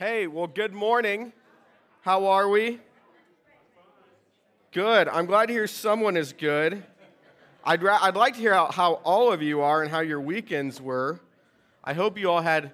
Hey, well, good morning. How are we? Good. I'm glad to hear someone is good. I'd, ra- I'd like to hear how, how all of you are and how your weekends were. I hope you all had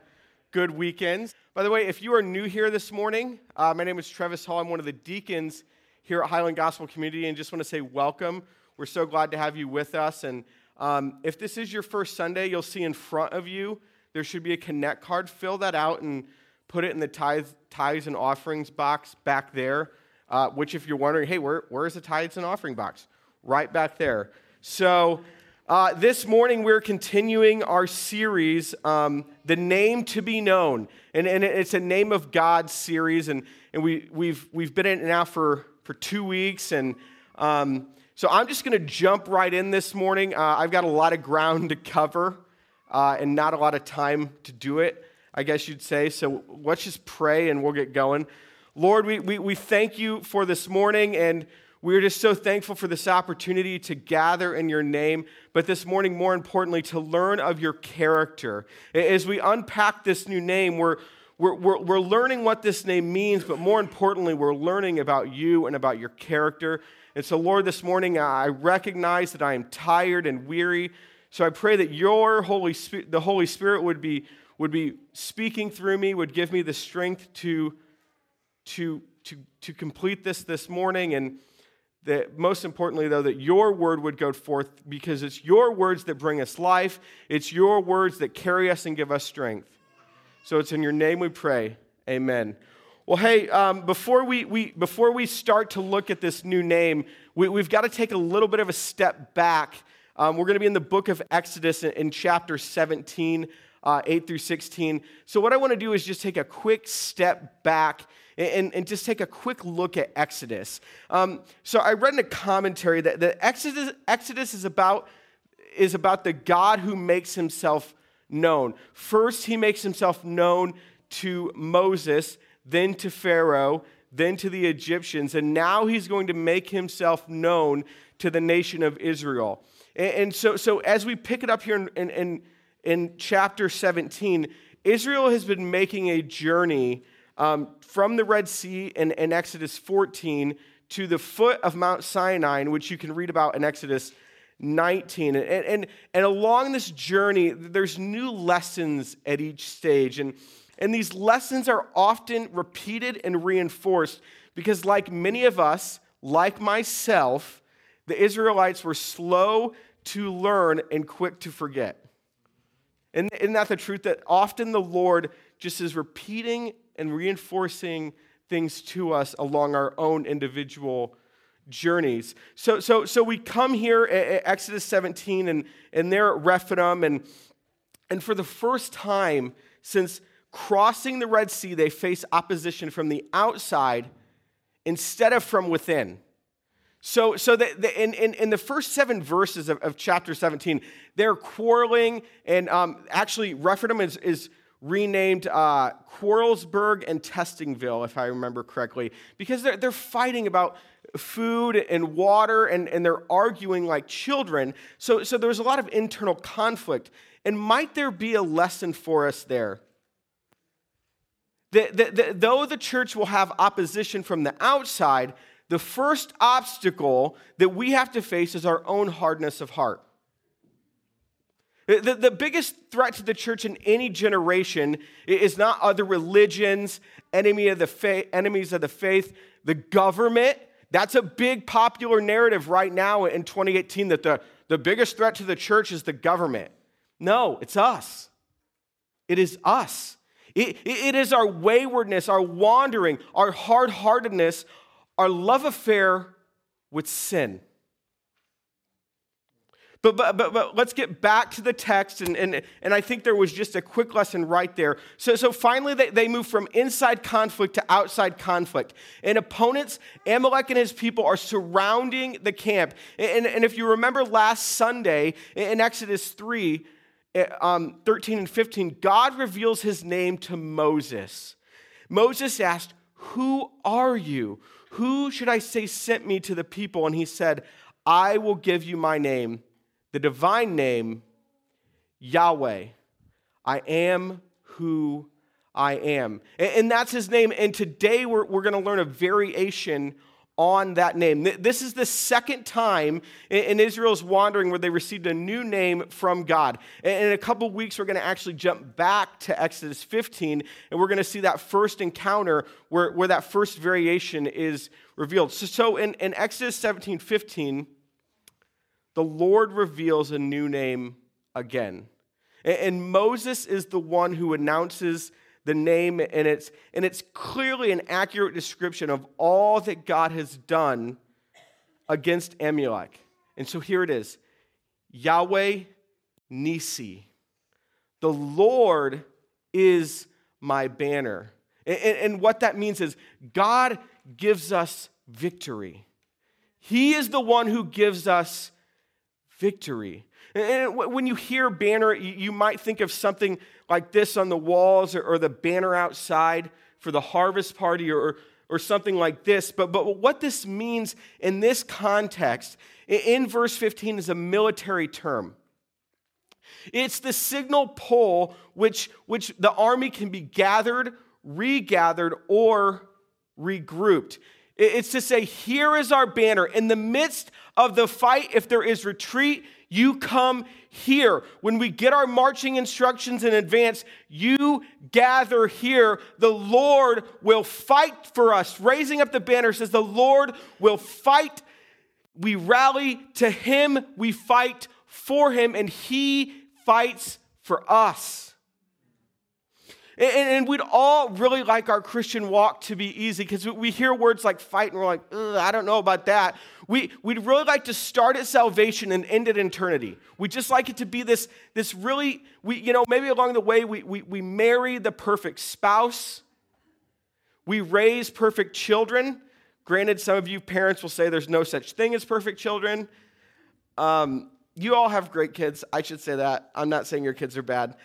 good weekends. By the way, if you are new here this morning, uh, my name is Trevis Hull. I'm one of the deacons here at Highland Gospel Community and just want to say welcome. We're so glad to have you with us. And um, if this is your first Sunday, you'll see in front of you there should be a connect card. Fill that out and put it in the tithes, tithes and offerings box back there, uh, which, if you're wondering, hey, where, where's the tithes and offering box? Right back there. So, uh, this morning we're continuing our series, um, The Name to Be Known. And, and it's a Name of God series. And, and we, we've, we've been in it now for, for two weeks. And um, so I'm just going to jump right in this morning. Uh, I've got a lot of ground to cover uh, and not a lot of time to do it. I guess you'd say. So let's just pray and we'll get going. Lord, we, we, we thank you for this morning, and we're just so thankful for this opportunity to gather in your name, but this morning, more importantly, to learn of your character. As we unpack this new name, we're, we're, we're, we're learning what this name means, but more importantly, we're learning about you and about your character. And so, Lord, this morning, I recognize that I am tired and weary. So I pray that your Holy Spirit, the Holy Spirit would be would be speaking through me, would give me the strength to, to, to, to complete this this morning. And that most importantly, though, that your word would go forth because it's your words that bring us life, it's your words that carry us and give us strength. So it's in your name we pray. Amen. Well, hey, um, before, we, we, before we start to look at this new name, we, have got to take a little bit of a step back. Um, we're going to be in the book of Exodus in, in chapter 17 uh, 8 through 16. So, what I want to do is just take a quick step back and, and just take a quick look at Exodus. Um, so, I read in a commentary that, that Exodus, Exodus is, about, is about the God who makes himself known. First, he makes himself known to Moses, then to Pharaoh, then to the Egyptians, and now he's going to make himself known to the nation of Israel. And, so, so as we pick it up here in, in, in chapter 17, Israel has been making a journey um, from the Red Sea in, in Exodus 14 to the foot of Mount Sinai, which you can read about in Exodus 19. And, and, and along this journey, there's new lessons at each stage. And, and these lessons are often repeated and reinforced because, like many of us, like myself, the Israelites were slow to learn and quick to forget. And isn't that the truth? That often the Lord just is repeating and reinforcing things to us along our own individual journeys. So, so, so we come here at Exodus 17 and, and they're at Rephidim, and, and for the first time since crossing the Red Sea, they face opposition from the outside instead of from within. So, so the, the, in, in, in, the first seven verses of, of chapter 17, they're quarreling, and um, actually, Rephidim is, is renamed uh, Quarrelsburg and Testingville, if I remember correctly, because they're, they're fighting about food and water, and, and they're arguing like children. So, so there's a lot of internal conflict. And might there be a lesson for us there? That though the church will have opposition from the outside, the first obstacle that we have to face is our own hardness of heart. The, the biggest threat to the church in any generation is not other religions, enemy of the fa- enemies of the faith, the government. That's a big popular narrative right now in 2018 that the, the biggest threat to the church is the government. No, it's us. It is us. It, it is our waywardness, our wandering, our hard heartedness, our love affair with sin. But, but, but, but let's get back to the text, and, and, and I think there was just a quick lesson right there. So, so finally, they, they move from inside conflict to outside conflict. And opponents, Amalek and his people, are surrounding the camp. And, and if you remember last Sunday in Exodus 3, eh, um, 13 and 15, God reveals his name to Moses. Moses asked, Who are you? Who should I say sent me to the people? And he said, I will give you my name, the divine name, Yahweh. I am who I am. And, that's his name. And today we're, we're going to learn a variation on that name. This is the second time in Israel's wandering where they received a new name from God. And in a couple weeks, we're going to actually jump back to Exodus 15, and we're going to see that first encounter where, where that first variation is revealed. So, so in, in Exodus 17 15, the Lord reveals a new name again. And, and Moses is the one who announces the name, and it's, and it's clearly an accurate description of all that God has done against Amalek. And so here it is Yahweh Nisi. The Lord is my banner. And, and, what that means is God gives us victory. He is the one who gives us victory. And when you hear banner, you might think of something like this on the walls or the banner outside for the harvest party or, or something like this. But, but what this means in this context, in verse 15, is a military term. It's the signal pole which, which the army can be gathered, regathered, or regrouped. It's to say, here is our banner. In the midst of the fight, if there is retreat, you come here. When we get our marching instructions in advance, you gather here. The Lord will fight for us. Raising up the banner says, The Lord will fight. We rally to Him, we fight for Him, and He fights for us. And, and, we'd all really like our Christian walk to be easy because we hear words like fight and we're like, I don't know about that. We, we'd really like to start at salvation and end at eternity. We just like it to be this, this really, we, you know, maybe along the way we, we, we marry the perfect spouse, we raise perfect children. Granted, some of you parents will say there's no such thing as perfect children. Um, you all have great kids. I should say that. I'm not saying your kids are bad.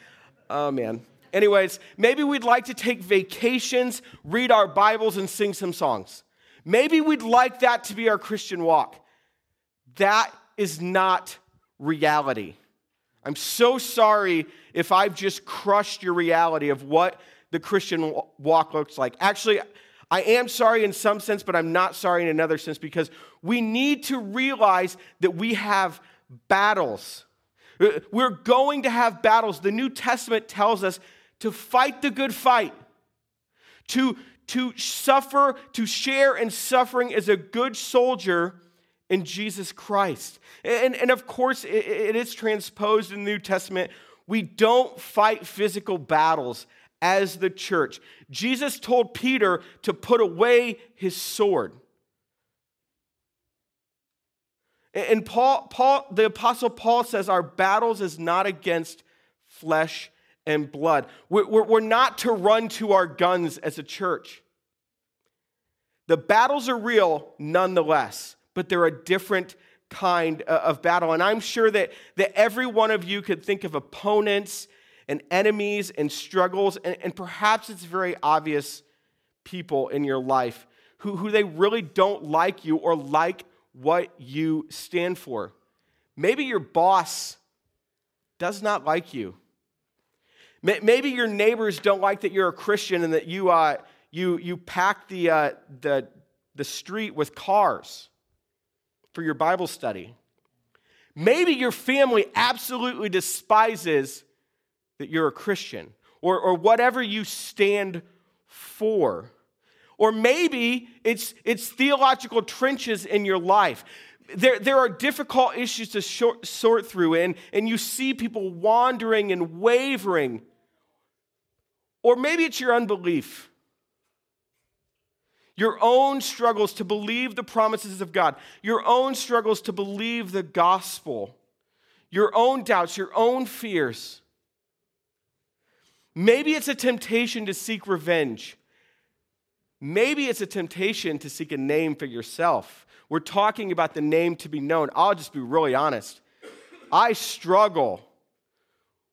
Oh, man. Anyways, maybe we'd like to take vacations, read our Bibles, and sing some songs. Maybe we'd like that to be our Christian walk. That is not reality. I'm so sorry if I've just crushed your reality of what the Christian walk looks like. Actually, I am sorry in some sense, but I'm not sorry in another sense because we need to realize that we have battles. Uh, we're going to have battles. The New Testament tells us to fight the good fight, to, to suffer, to share in suffering as a good soldier in Jesus Christ. And, and of course, it, it is transposed in the New Testament. We don't fight physical battles as the church. Jesus told Peter to put away his sword. And Paul, Paul, the apostle Paul says our battles is not against flesh and blood. We're not to run to our guns as a church. The battles are real nonetheless, but they're a different kind of battle. And I'm sure that, that every one of you could think of opponents and enemies and struggles, and, and perhaps it's very obvious people in your life who, who they really don't like you or like what you stand for. Maybe your boss does not like you. Maybe your neighbors don't like that you're a Christian and that you, uh, you, you pack the, uh, the, the street with cars for your Bible study. Maybe your family absolutely despises that you're a Christian or, or whatever you stand for. Or maybe it's, it's theological trenches in your life. There, there are difficult issues to short, sort through, and, and you see people wandering and wavering or maybe it's your unbelief. Your own struggles to believe the promises of God, your own struggles to believe the gospel, your own doubts, your own fears. Maybe it's a temptation to seek revenge. Maybe it's a temptation to seek a name for yourself. We're talking about the name to be known. I'll just be really honest. I struggle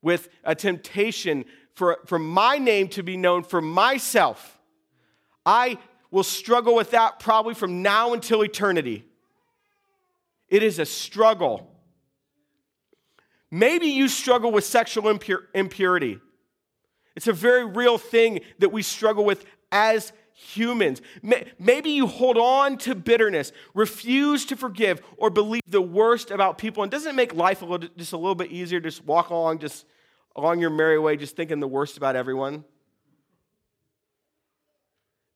with a temptation for, for my name to be known for myself. I will struggle with that probably from now until eternity. It is a struggle. Maybe you struggle with sexual impur- impurity. It's a very real thing that we struggle with as humans. Maybe you hold on to bitterness, refuse to forgive, or believe the worst about people. And doesn't it make life a little, just a little bit easier just walk along, just along your merry way, just thinking the worst about everyone?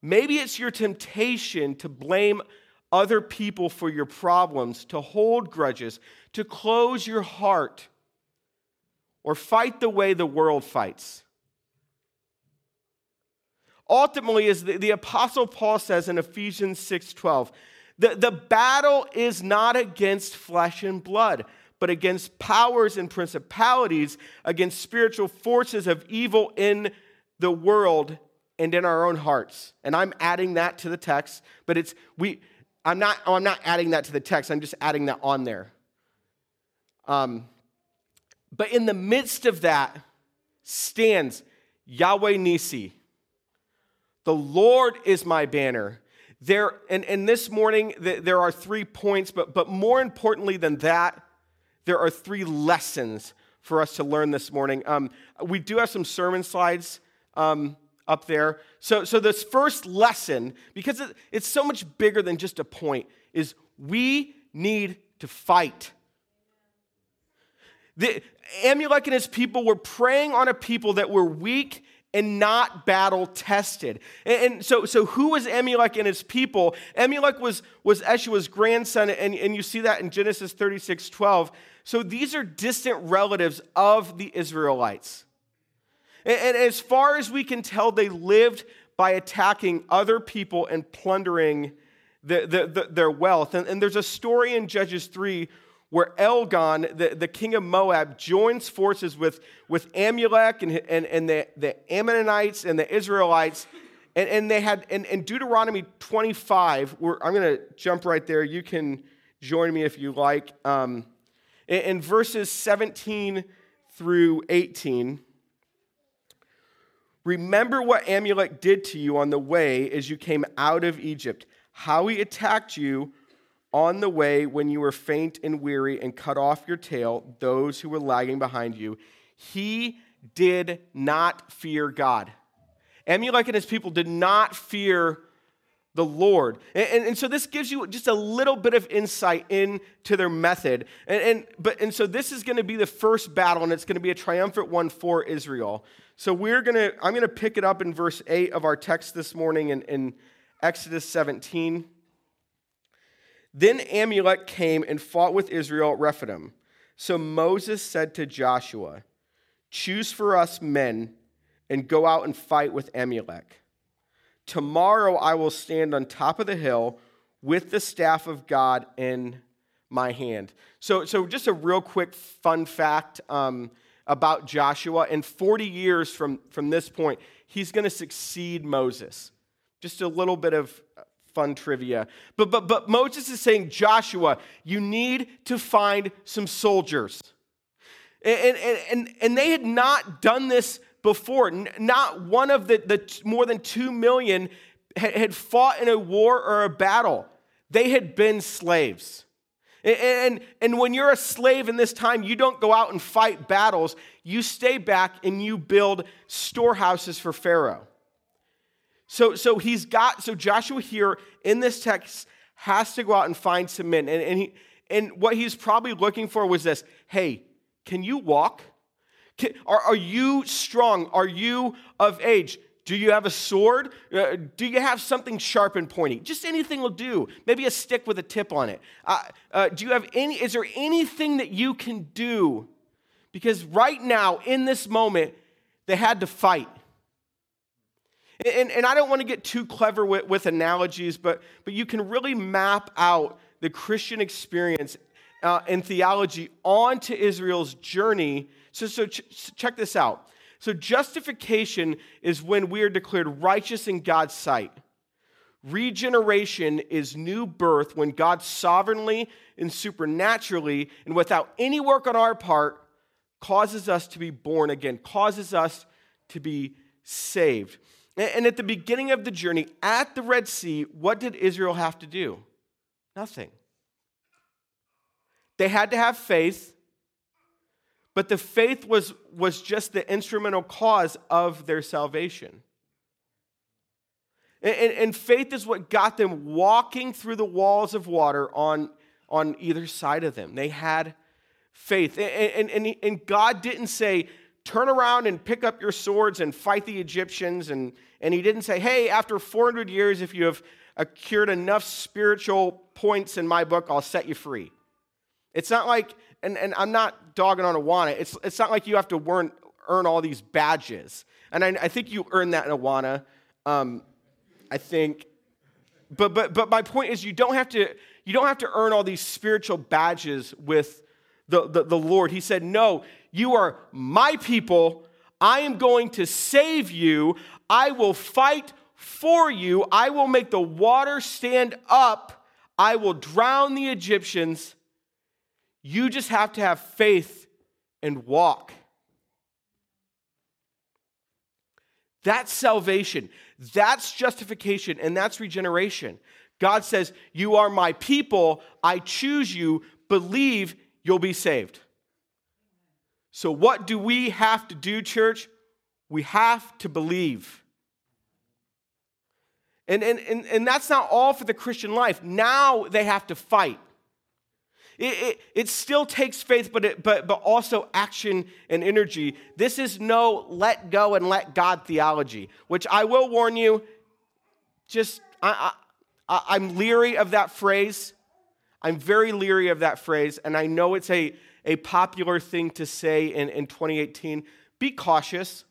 Maybe it's your temptation to blame other people for your problems, to hold grudges, to close your heart, or fight the way the world fights. Ultimately, as the, the Apostle Paul says in Ephesians 6:12, the, the battle is not against flesh and blood, but against powers and principalities, against spiritual forces of evil in the world and in our own hearts. And I'm adding that to the text, but it's we I'm not oh, I'm not adding that to the text. I'm just adding that on there. Um, but in the midst of that stands Yahweh Nisi. The Lord is my banner. There, and, and this morning, there are three points, but, but more importantly than that, there are three lessons for us to learn this morning. Um, we do have some sermon slides um, up there. So, so this first lesson, because it, it's so much bigger than just a point, is we need to fight. The, Amalek and his people were preying on a people that were weak and not battle tested. And, and, so, so who was Amalek and his people? Amalek was, was Esau's grandson, and, and you see that in Genesis 36 12. So these are distant relatives of the Israelites. And, and as far as we can tell, they lived by attacking other people and plundering the, the, the, their wealth. And, and there's a story in Judges 3 where Eglon, the, king of Moab, joins forces with, with Amalek and, and, and the, the Ammonites and the Israelites. And, and they had, in, in Deuteronomy 25, I'm going to jump right there. You can join me if you like. Um, in, verses 17 through 18, remember what Amalek did to you on the way as you came out of Egypt, how he attacked you on the way when you were faint and weary and cut off your tail those who were lagging behind you. He did not fear God. Amalek and his people did not fear the Lord. And, and, and, so this gives you just a little bit of insight into their method. And, and, but, and so this is going to be the first battle, and it's going to be a triumphant one for Israel. So we're going to, I'm going to pick it up in verse 8 of our text this morning in, in Exodus 17. Then Amalek came and fought with Israel at Rephidim. So Moses said to Joshua, Choose for us men and go out and fight with Amalek. Tomorrow I will stand on top of the hill with the staff of God in my hand. So, so just a real quick fun fact um, about Joshua. In 40 years from, from this point, he's going to succeed Moses. Just a little bit of fun trivia. But, but, but Moses is saying, Joshua, you need to find some soldiers. And, and, and, and they had not done this before. Not one of the, the more than two million had fought in a war or a battle. They had been slaves. And, and, and when you're a slave in this time, you don't go out and fight battles. You stay back and you build storehouses for Pharaoh. So, so he's got, so Joshua here in this text has to go out and find some men. And, and, he, and what he's probably looking for was this hey, can you walk? Are, are you strong? Are you of age? Do you have a sword? Uh, do you have something sharp and pointy? Just anything will do. Maybe a stick with a tip on it. Uh, uh, do you have any? Is there anything that you can do? Because right now, in this moment, they had to fight. And, and I don't want to get too clever with, with analogies, but, but you can really map out the Christian experience uh, and theology onto Israel's journey. So, so ch- check this out. So, justification is when we are declared righteous in God's sight. Regeneration is new birth when God sovereignly and supernaturally and without any work on our part causes us to be born again, causes us to be saved. And at the beginning of the journey at the Red Sea, what did Israel have to do? Nothing. They had to have faith, but the faith was, was just the instrumental cause of their salvation. And, and, and, faith is what got them walking through the walls of water on, on either side of them. They had faith. And, and, and God didn't say, turn around and pick up your swords and fight the Egyptians. And, and He didn't say, hey, after 400 years, if you have accrued enough spiritual points in my book, I'll set you free. It's not like, and, and I'm not dogging on Awana, it's, it's not like you have to earn, earn all these badges. And I, I think you earn that in Awana. Um, I think. But, but, but my point is, you don't, have to, you don't have to earn all these spiritual badges with the, the, the Lord. He said, No, you are my people. I am going to save you. I will fight for you. I will make the water stand up. I will drown the Egyptians. You just have to have faith and walk. That's salvation. That's justification, and that's regeneration. God says, You are my people. I choose you. Believe you'll be saved. So, what do we have to do, church? We have to believe. And, and, and, and that's not all for the Christian life. Now they have to fight. It, it, it, still takes faith, but, it, but, but also action and energy. This is no let go and let God theology, which I will warn you, just I, I, I'm leery of that phrase. I'm very leery of that phrase, and I know it's a, a popular thing to say in, in 2018. Be cautious.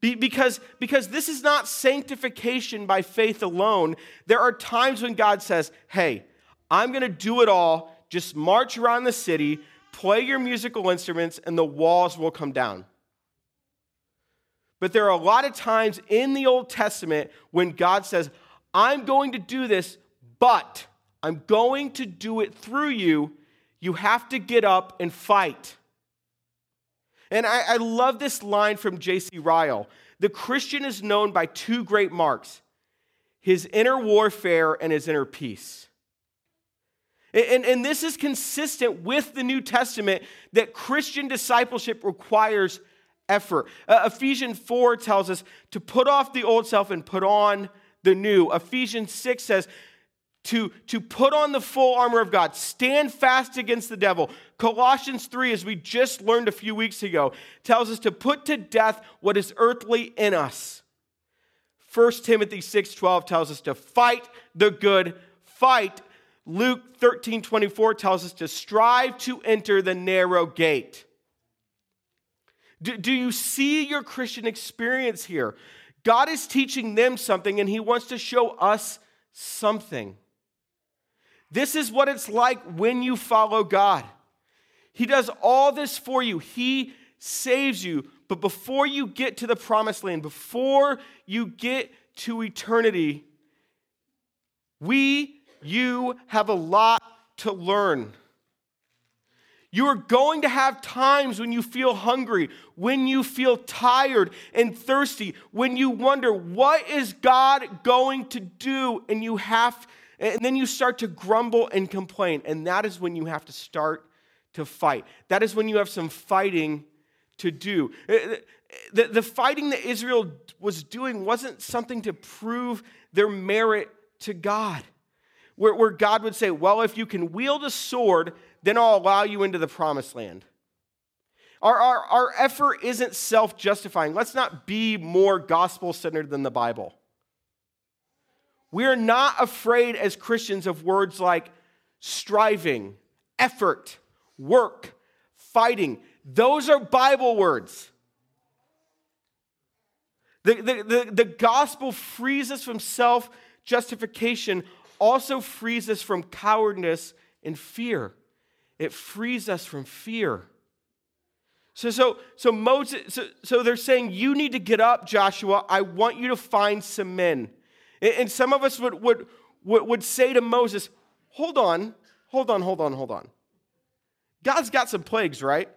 Be, because, because this is not sanctification by faith alone. There are times when God says, hey, I'm going to do it all. Just march around the city, play your musical instruments, and the walls will come down. But there are a lot of times in the Old Testament when God says, I'm going to do this, but I'm going to do it through you. You have to get up and fight. And I, I love this line from J.C. Ryle. The Christian is known by two great marks his inner warfare and his inner peace. And, and this is consistent with the New Testament that Christian discipleship requires effort. Uh, Ephesians 4 tells us to put off the old self and put on the new. Ephesians 6 says, to, to put on the full armor of God, stand fast against the devil. Colossians 3, as we just learned a few weeks ago, tells us to put to death what is earthly in us. 1 Timothy 6:12 tells us to fight the good fight Luke 13 24 tells us to strive to enter the narrow gate. Do, do you see your Christian experience here? God is teaching them something and He wants to show us something. This is what it's like when you follow God. He does all this for you, He saves you. But before you get to the promised land, before you get to eternity, we you have a lot to learn. You are going to have times when you feel hungry, when you feel tired and thirsty, when you wonder, what is God going to do? And you have, and then you start to grumble and complain. And that is when you have to start to fight. That is when you have some fighting to do. Uh, the, the fighting that Israel was doing wasn't something to prove their merit to God where, where God would say, Well, if you can wield a sword, then I'll allow you into the promised land. Our, our, our effort isn't self justifying. Let's not be more gospel centered than the Bible. We're not afraid as Christians of words like striving, effort, work, fighting. Those are Bible words. The, the, the, the gospel frees us from self justification also frees us from cowardness and fear. It frees us from fear. So, so, so Moses, so, so they're saying, you need to get up, Joshua. I want you to find some men. And, and some of us would, would, would, would say to Moses, hold on, hold on, hold on, hold on. God's got some plagues, right?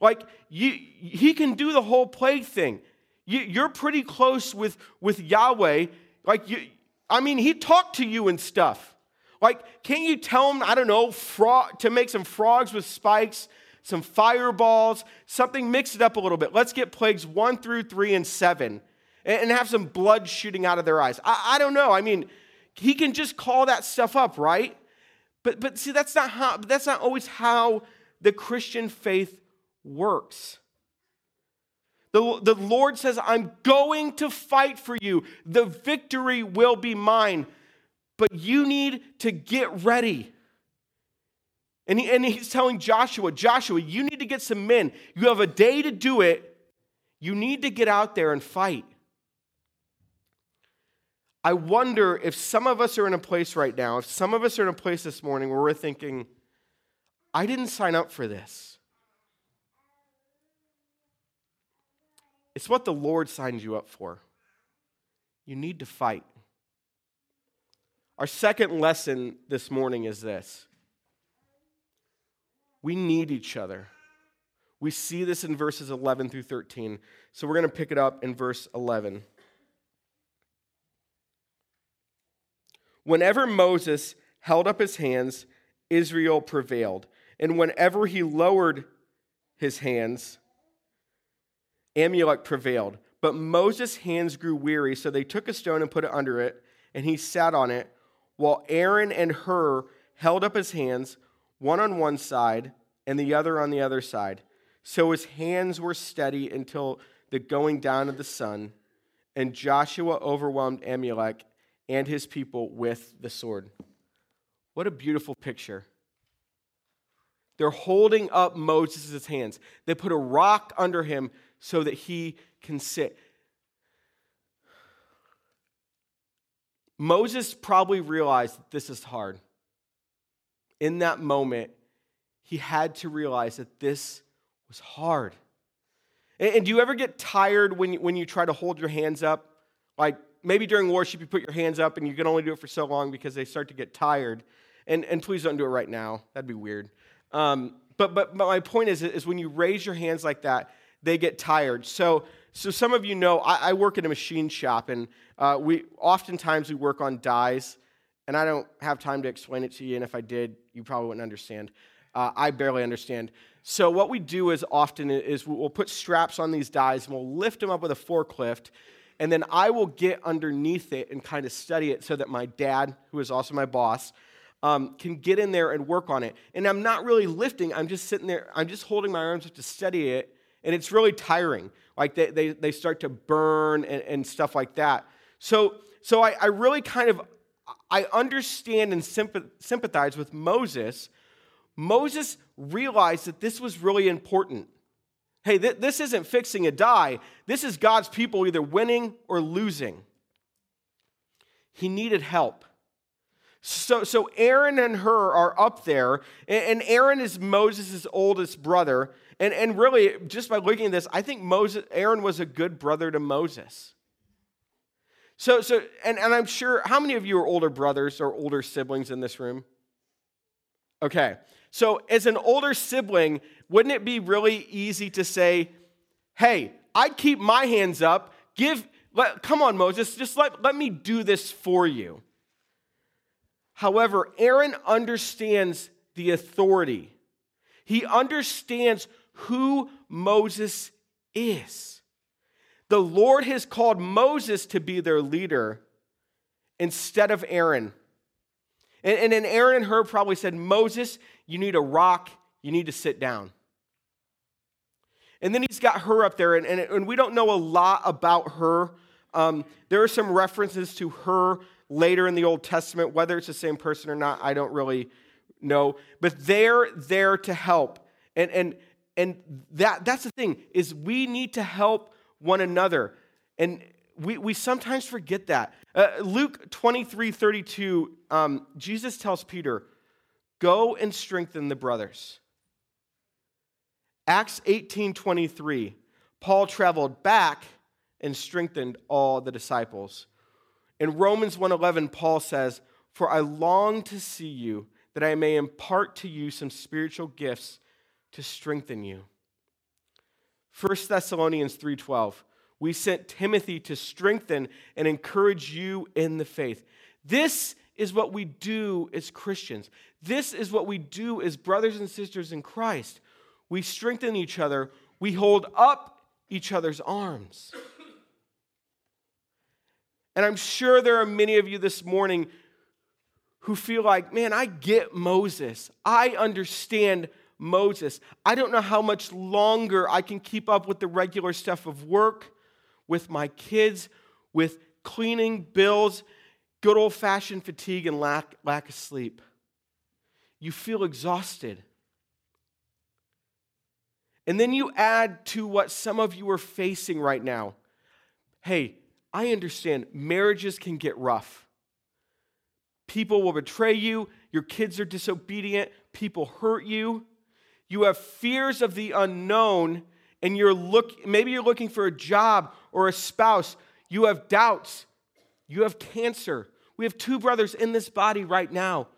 Like, you, he can do the whole plague thing. You, you're pretty close with, with Yahweh. Like, you, I mean, he talked to you and stuff. Like, can't you tell him, I don't know, to make some frogs with spikes, some fireballs, something, mix it up a little bit. Let's get plagues one through three and seven and have some blood shooting out of their eyes. I, I don't know. I mean, he can just call that stuff up, right? But, but see, that's not, how, that's not always how the Christian faith works. The, the Lord says, I'm going to fight for you. The victory will be mine. But you need to get ready. And, he, and he's telling Joshua, Joshua, you need to get some men. You have a day to do it. You need to get out there and fight. I wonder if some of us are in a place right now, if some of us are in a place this morning where we're thinking, I didn't sign up for this. It's what the Lord signed you up for. You need to fight. Our second lesson this morning is this we need each other. We see this in verses 11 through 13. So we're going to pick it up in verse 11. Whenever Moses held up his hands, Israel prevailed. And whenever he lowered his hands, Amalek prevailed. But Moses' hands grew weary, so they took a stone and put it under it, and he sat on it, while Aaron and Hur held up his hands, one on one side and the other on the other side. So his hands were steady until the going down of the sun, and Joshua overwhelmed Amalek and his people with the sword. What a beautiful picture. They're holding up Moses' hands. They put a rock under him so that he can sit. Moses probably realized that this is hard. In that moment, he had to realize that this was hard. And, do you ever get tired when you, when you try to hold your hands up? Like, maybe during worship you put your hands up and you can only do it for so long because they start to get tired. And, and please don't do it right now. That'd be weird. Um, but, but, but my point is, is when you raise your hands like that, they get tired. So, so some of you know I, I work in a machine shop, and uh, we oftentimes we work on dies, and I don't have time to explain it to you. And if I did, you probably wouldn't understand. Uh, I barely understand. So what we do is often is we'll put straps on these dies, and we'll lift them up with a forklift, and then I will get underneath it and kind of study it so that my dad, who is also my boss, um, can get in there and work on it. And I'm not really lifting, I'm just sitting there, I'm just holding my arms up to study it, and it's really tiring. Like they, they, they start to burn and, and stuff like that. So, so I, I really kind of, I understand and sympathize with Moses. Moses realized that this was really important. Hey, th- this isn't fixing a die. This is God's people either winning or losing. He needed help. So, so Aaron and Hur are up there, and Aaron is Moses' oldest brother. And, and really, just by looking at this, I think Moses, Aaron was a good brother to Moses. So, so and, and I'm sure, how many of you are older brothers or older siblings in this room? Okay. So, as an older sibling, wouldn't it be really easy to say, hey, I'd keep my hands up, give, let, come on, Moses, just let, let me do this for you. However, Aaron understands the authority. He understands who Moses is. The Lord has called Moses to be their leader instead of Aaron. And, and then Aaron and Hur probably said, Moses, you need a rock, you need to sit down. And then he's got Hur up there, and, and, and we don't know a lot about Hur. Um, there are some references to Hur later in the Old Testament. Whether it's the same person or not, I don't really know. But they're there to help. And, and, and that, that's the thing, is we need to help one another. And we, we sometimes forget that. Uh, Luke 23 32, um, Jesus tells Peter, Go and strengthen the brothers. Acts 18 23, Paul traveled back and strengthened all the disciples. In Romans 1:11 Paul says, "For I long to see you that I may impart to you some spiritual gifts to strengthen you." 1 Thessalonians 3:12 We sent Timothy to strengthen and encourage you in the faith. This is what we do as Christians. This is what we do as brothers and sisters in Christ. we strengthen each other, we hold up each other's arms. And I'm sure there are many of you this morning who feel like, man, I get Moses. I understand Moses. I don't know how much longer I can keep up with the regular stuff of work, with my kids, with cleaning, bills, good old fashioned fatigue, and lack, lack of sleep. You feel exhausted. And then you add to what some of you are facing right now. Hey, I understand marriages can get rough. People will betray you, your kids are disobedient, people hurt you. You have fears of the unknown and you're look maybe you're looking for a job or a spouse. You have doubts. You have cancer. We have two brothers in this body right now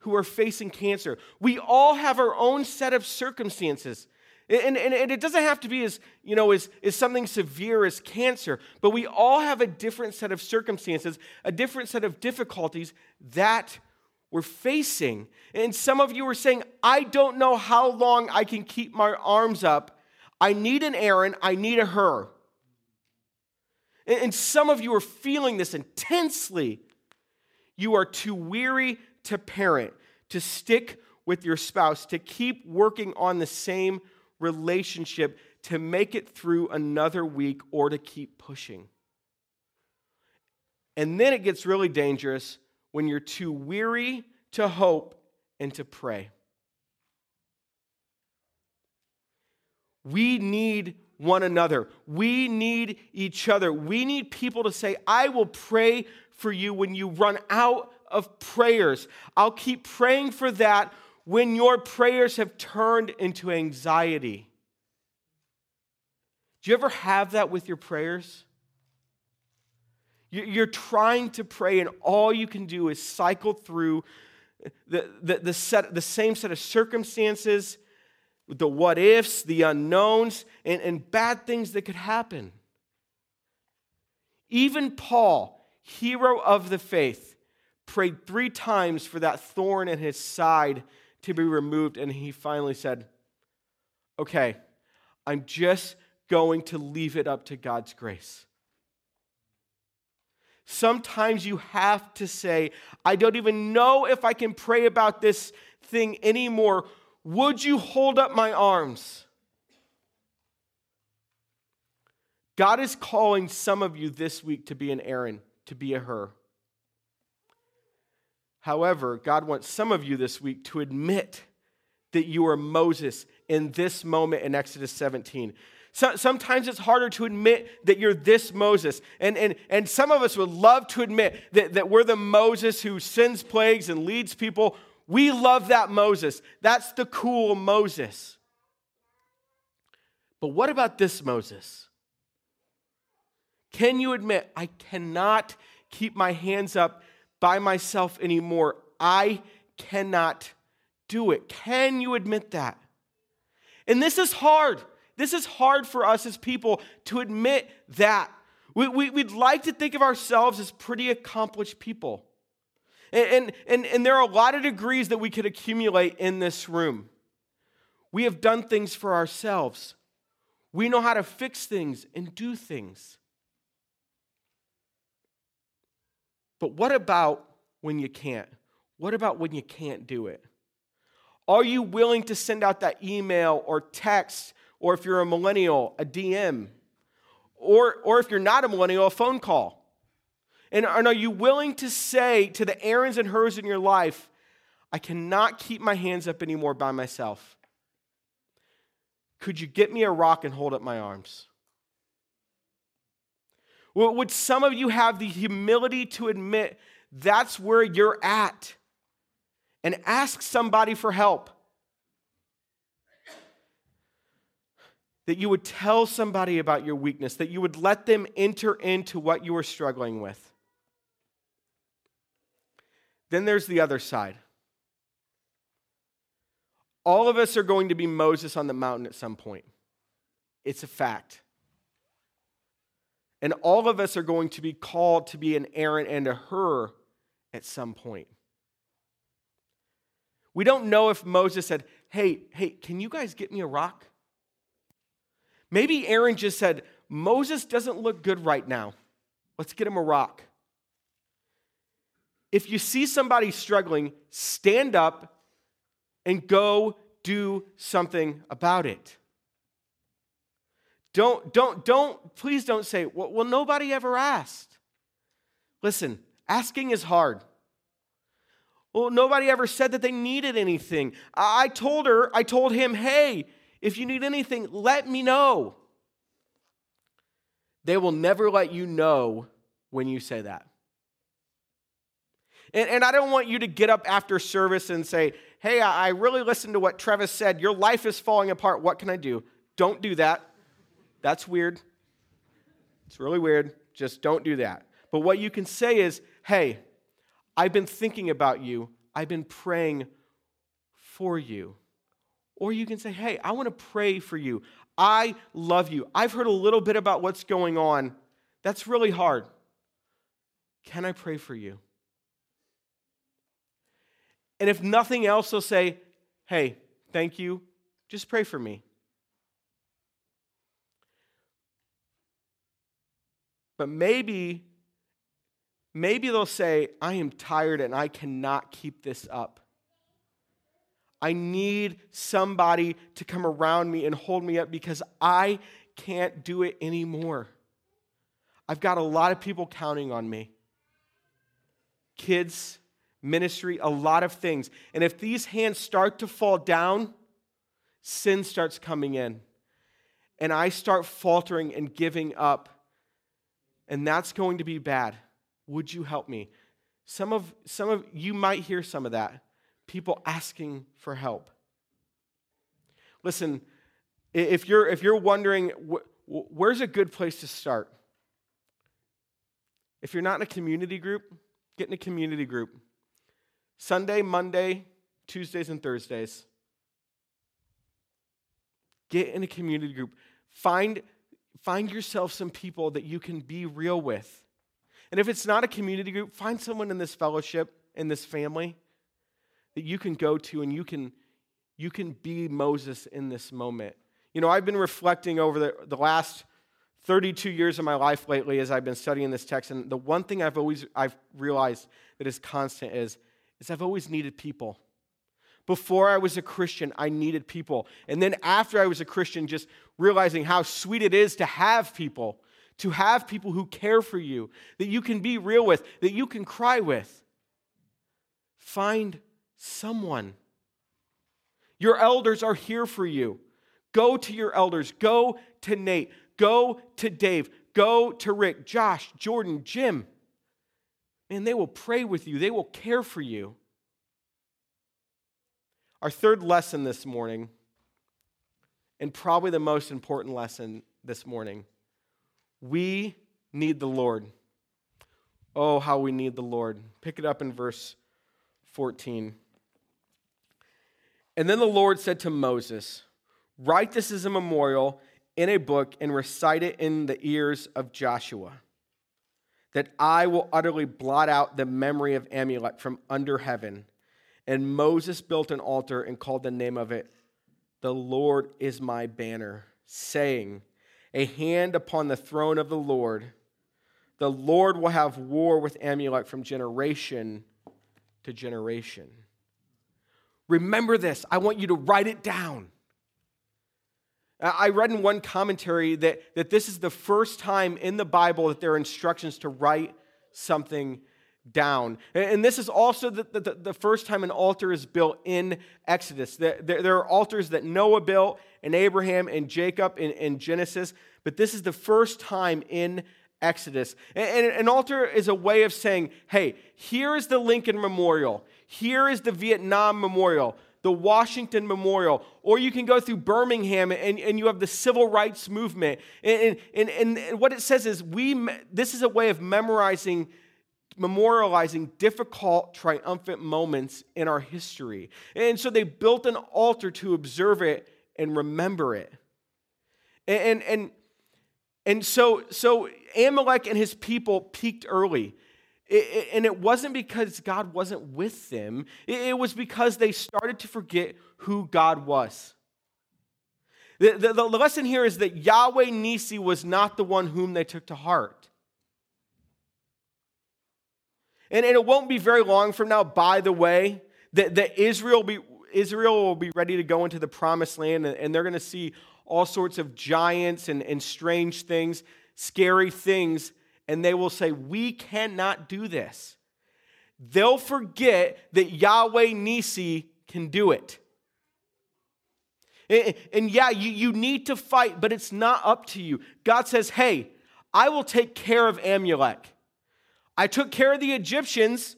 who are facing cancer. We all have our own set of circumstances. And, and, and, it doesn't have to be as, you know, as, as something severe as cancer, but we all have a different set of circumstances, a different set of difficulties that we're facing. And some of you are saying, I don't know how long I can keep my arms up. I need an Aaron, I need a. And, and some of you are feeling this intensely. You are too weary to parent, to stick with your spouse, to keep working on the same relationship to make it through another week or to keep pushing. And then it gets really dangerous when you're too weary to hope and to pray. We need one another. We need each other. We need people to say, I will pray for you when you run out of prayers. I'll keep praying for that when your prayers have turned into anxiety. Do you ever have that with your prayers? You're trying to pray, and all you can do is cycle through the, the, the, set, the same set of circumstances, the what ifs, the unknowns, and, and bad things that could happen. Even Paul, hero of the faith, prayed three times for that thorn in his side to be removed. And he finally said, Okay, I'm just going to leave it up to God's grace. Sometimes you have to say, I don't even know if I can pray about this thing anymore. Would you hold up my arms? God is calling some of you this week to be an Aaron, to be a Hur. However, God wants some of you this week to admit that you are Moses in this moment in Exodus 17. So, sometimes it's harder to admit that you're this Moses. And, and, and some of us would love to admit that, that we're the Moses who sends plagues and leads people. We love that Moses. That's the cool Moses. But what about this Moses? Can you admit, I cannot keep my hands up by myself anymore. I cannot do it. Can you admit that? And this is hard. This is hard for us as people to admit that. We, we, would like to think of ourselves as pretty accomplished people. And, and, and there are a lot of degrees that we could accumulate in this room. We have done things for ourselves. We know how to fix things and do things. But what about when you can't? What about when you can't do it? Are you willing to send out that email or text, or if you're a millennial, a DM? Or, or if you're not a millennial, a phone call? And, are you willing to say to the Aarons and Hurs in your life, I cannot keep my hands up anymore by myself? Could you get me a rock and hold up my arms? Would some of you have the humility to admit that's where you're at? And ask somebody for help. That you would tell somebody about your weakness, that you would let them enter into what you are struggling with. Then there's the other side. All of us are going to be Moses on the mountain at some point. It's a fact. And all of us are going to be called to be an Aaron and a Hur at some point. We don't know if Moses said, Hey, hey, can you guys get me a rock? Maybe Aaron just said, Moses doesn't look good right now. Let's get him a rock. If you see somebody struggling, stand up and go do something about it. Don't, don't, don't, please don't say, well, well, nobody ever asked. Listen, asking is hard. Well, nobody ever said that they needed anything. I told her, I told him, hey, if you need anything, let me know. They will never let you know when you say that. And, and I don't want you to get up after service and say, hey, I really listened to what Trevis said. Your life is falling apart. What can I do? Don't do that. That's weird. It's really weird. Just don't do that. But what you can say is, hey, I've been thinking about you. I've been praying for you. Or you can say, hey, I want to pray for you. I love you. I've heard a little bit about what's going on. That's really hard. Can I pray for you? And if nothing else, they'll say, hey, thank you. Just pray for me. But maybe, maybe they'll say, I am tired and I cannot keep this up. I need somebody to come around me and hold me up because I can't do it anymore. I've got a lot of people counting on me kids, ministry, a lot of things. And if these hands start to fall down, sin starts coming in. And I start faltering and giving up and that's going to be bad. Would you help me? Some of, some of you might hear some of that. People asking for help. Listen, if you're, if you're wondering where's a good place to start, if you're not in a community group, get in a community group. Sunday, Monday, Tuesdays, and Thursdays. Get in a community group. Find find yourself some people that you can be real with. And if it's not a community group, find someone in this fellowship, in this family, that you can go to and you can, you can be Moses in this moment. You know, I've been reflecting over the, the last 32 years of my life lately as I've been studying this text, and the one thing I've always I've realized that is constant is, is I've always needed people. Before I was a Christian, I needed people. And then after I was a Christian, just realizing how sweet it is to have people, to have people who care for you, that you can be real with, that you can cry with. Find someone. Your elders are here for you. Go to your elders. Go to Nate. Go to Dave. Go to Rick, Josh, Jordan, Jim. And they will pray with you, they will care for you. Our third lesson this morning, and probably the most important lesson this morning we need the Lord. Oh, how we need the Lord. Pick it up in verse 14. And then the Lord said to Moses, Write this as a memorial in a book and recite it in the ears of Joshua, that I will utterly blot out the memory of Amalek from under heaven and Moses built an altar and called the name of it, The Lord is my banner, saying, A hand upon the throne of the Lord. The Lord will have war with Amalek from generation to generation. Remember this. I want you to write it down. I read in one commentary that, that this is the first time in the Bible that there are instructions to write something down. And this is also the, the, the, first time an altar is built in Exodus. There, are altars that Noah built, and Abraham, and Jacob in, in Genesis, but this is the first time in Exodus. And, and an altar is a way of saying, hey, here is the Lincoln Memorial, here is the Vietnam Memorial. The Washington Memorial, or you can go through Birmingham and, and you have the civil rights movement. And, and, and, and what it says is, we, this is a way of memorizing memorializing difficult, triumphant moments in our history. And so they built an altar to observe it and remember it. And, and, and so, so Amalek and his people peaked early. And it wasn't because God wasn't with them, it was because they started to forget who God was. The, the, the lesson here is that Yahweh Nisi was not the one whom they took to heart. And, and it won't be very long from now, by the way, that, that Israel, be, Israel will be ready to go into the promised land and, and they're going to see all sorts of giants and, and strange things, scary things, and they will say, We cannot do this. They'll forget that Yahweh Nisi can do it. And, and yeah, you, you need to fight, but it's not up to you. God says, Hey, I will take care of Amalek. I took care of the Egyptians.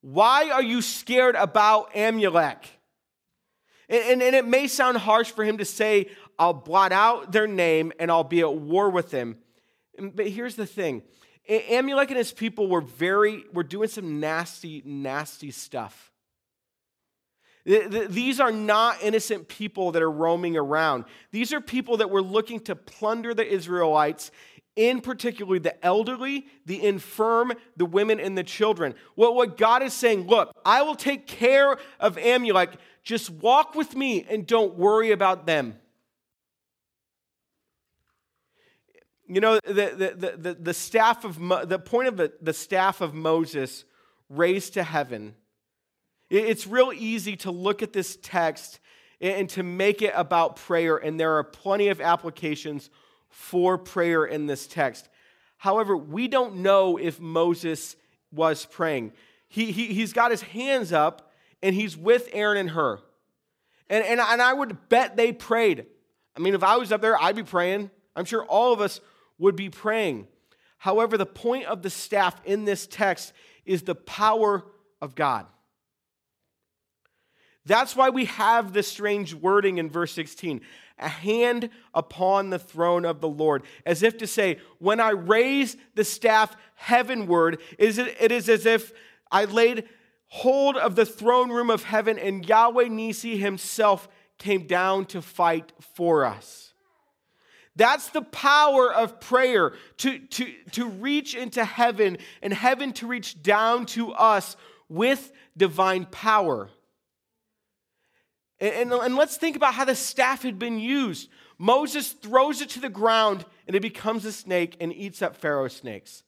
Why are you scared about Amalek? And, and, and, it may sound harsh for him to say, I'll blot out their name and I'll be at war with them. But here's the thing Amalek and his people were very, were doing some nasty, nasty stuff. These are not innocent people that are roaming around. These are people that were looking to plunder the Israelites in particularly the elderly, the infirm, the women, and the children. Well, what God is saying, look, I will take care of Amalek. Just walk with me and don't worry about them. You know, the, the, the, the staff of Mo, the point of the, the staff of Moses raised to heaven. It's real easy to look at this text and to make it about prayer, and there are plenty of applications for prayer in this text. However, we don't know if Moses was praying. He, he, he's got his hands up and he's with Aaron and Hur. And, and, and I would bet they prayed. I mean, if I was up there, I'd be praying. I'm sure all of us would be praying. However, the point of the staff in this text is the power of God. That's why we have this strange wording in verse 16 a hand upon the throne of the Lord, as if to say, When I raise the staff heavenward, it is as if I laid hold of the throne room of heaven and Yahweh Nisi himself came down to fight for us. That's the power of prayer to, to, to reach into heaven and heaven to reach down to us with divine power. And, and, and, let's think about how the staff had been used. Moses throws it to the ground and it becomes a snake and eats up Pharaoh's snakes.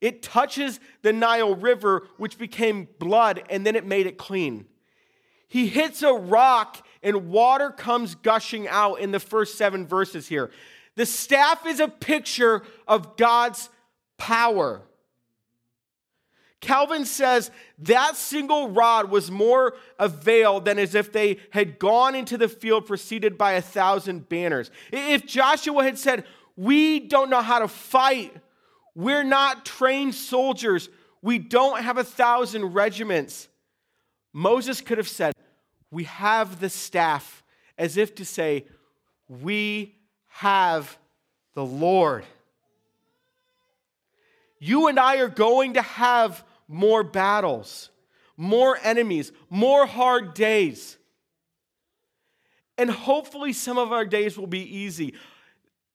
It touches the Nile River, which became blood, and then it made it clean. He hits a rock and water comes gushing out in the first seven verses here. The staff is a picture of God's power. Calvin says that single rod was more availed than as if they had gone into the field preceded by a thousand banners. If Joshua had said, We don't know how to fight, we're not trained soldiers, we don't have a thousand regiments, Moses could have said, We have the staff, as if to say, We have the Lord. You and I are going to have more battles, more enemies, more hard days. And hopefully, some of our days will be easy.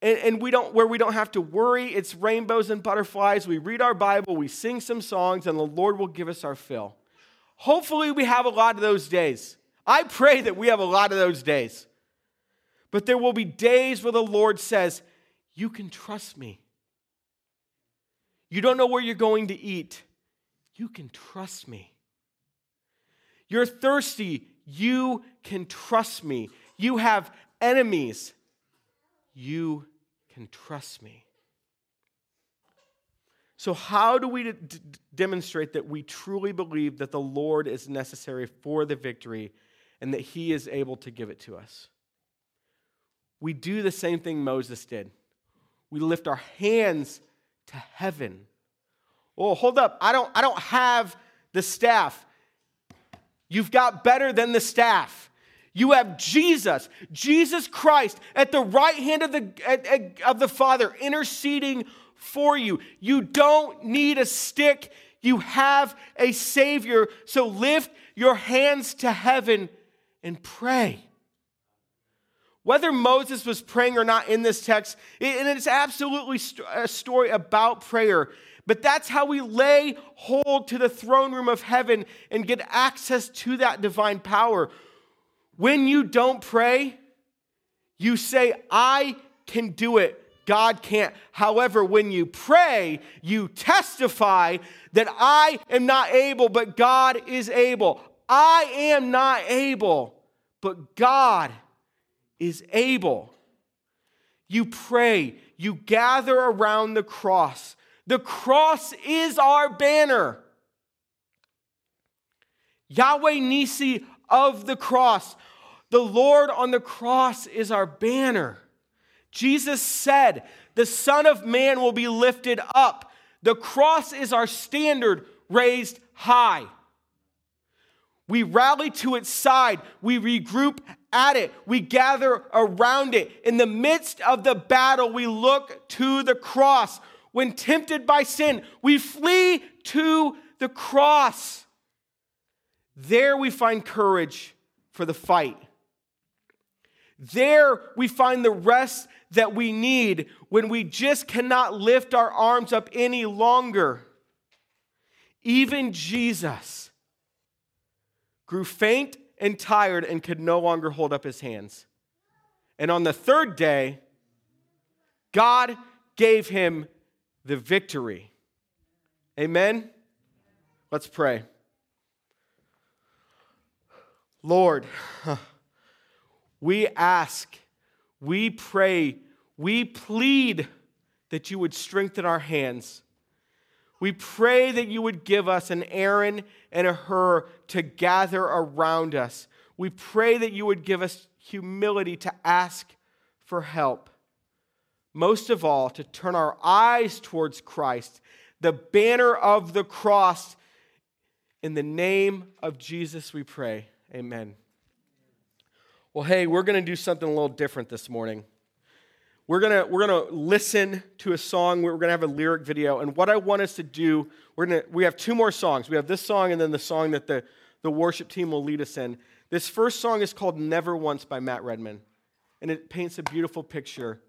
And, and, we don't, where we don't have to worry, it's rainbows and butterflies. We read our Bible, we sing some songs, and the Lord will give us our fill. Hopefully, we have a lot of those days. I pray that we have a lot of those days. But there will be days where the Lord says, You can trust me. You don't know where you're going to eat. You can trust me. You're thirsty. You can trust me. You have enemies. You can trust me. So, how do we d- demonstrate that we truly believe that the Lord is necessary for the victory and that He is able to give it to us? We do the same thing Moses did. We lift our hands to heaven Oh, hold up. I don't, I don't have the staff. You've got better than the staff. You have Jesus, Jesus Christ, at the right hand of the, of the Father, interceding for you. You don't need a stick, you have a Savior. So lift your hands to heaven and pray. Whether Moses was praying or not in this text, and it's absolutely a story about prayer, but that's how we lay hold to the throne room of heaven and get access to that divine power. When you don't pray, you say, I can do it. God can't. However, when you pray, you testify that I am not able, but God is able. I am not able, but God is able. You pray, you gather around the cross. The cross is our banner. Yahweh Nisi of the cross. The Lord on the cross is our banner. Jesus said, The Son of Man will be lifted up. The cross is our standard raised high. We rally to its side. We regroup at it. We gather around it. In the midst of the battle, we look to the cross. When tempted by sin, we flee to the cross. There we find courage for the fight. There we find the rest that we need when we just cannot lift our arms up any longer. Even Jesus grew faint and tired and could no longer hold up his hands. And on the third day, God gave him the victory. Amen? Let's pray. Lord, we ask, we pray, we plead that you would strengthen our hands. We pray that you would give us an Aaron and a Hur to gather around us. We pray that you would give us humility to ask for help. Most of all, to turn our eyes towards Christ, the banner of the cross. In the name of Jesus, we pray. Amen. Well, hey, we're going to do something a little different this morning. We're to we're to listen to a song. We're to have a lyric video. And what I want us to do, we're to, we have two more songs. We have this song and then the song that the, the worship team will lead us in. This first song is called Never Once by Matt Redman. And it paints a beautiful picture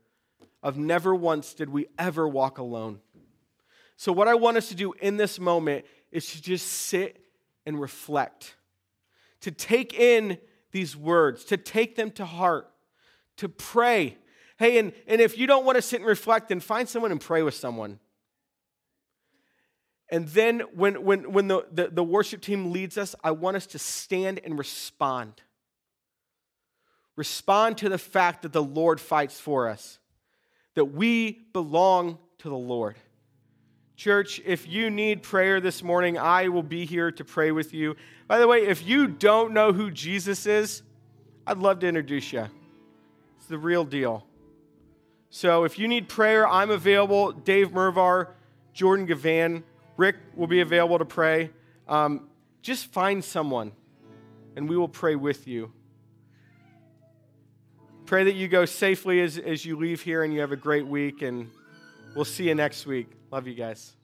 of never once did we ever walk alone. So, what I want us to do in this moment is to just sit and reflect, to take in these words, to take them to heart, to pray Hey, and, and if you don't want to sit and reflect, then find someone and pray with someone. And then when, when, when the, the, the worship team leads us, I want us to stand and respond. Respond to the fact that the Lord fights for us, that we belong to the Lord. Church, if you need prayer this morning, I will be here to pray with you. By the way, if you don't know who Jesus is, I'd love to introduce you. It's the real deal. So if you need prayer, I'm available. Dave Mervar, Jordan Gavan, Rick will be available to pray. Um, just find someone, and we will pray with you. Pray that you go safely as, as you leave here and you have a great week, and we'll see you next week. Love you guys.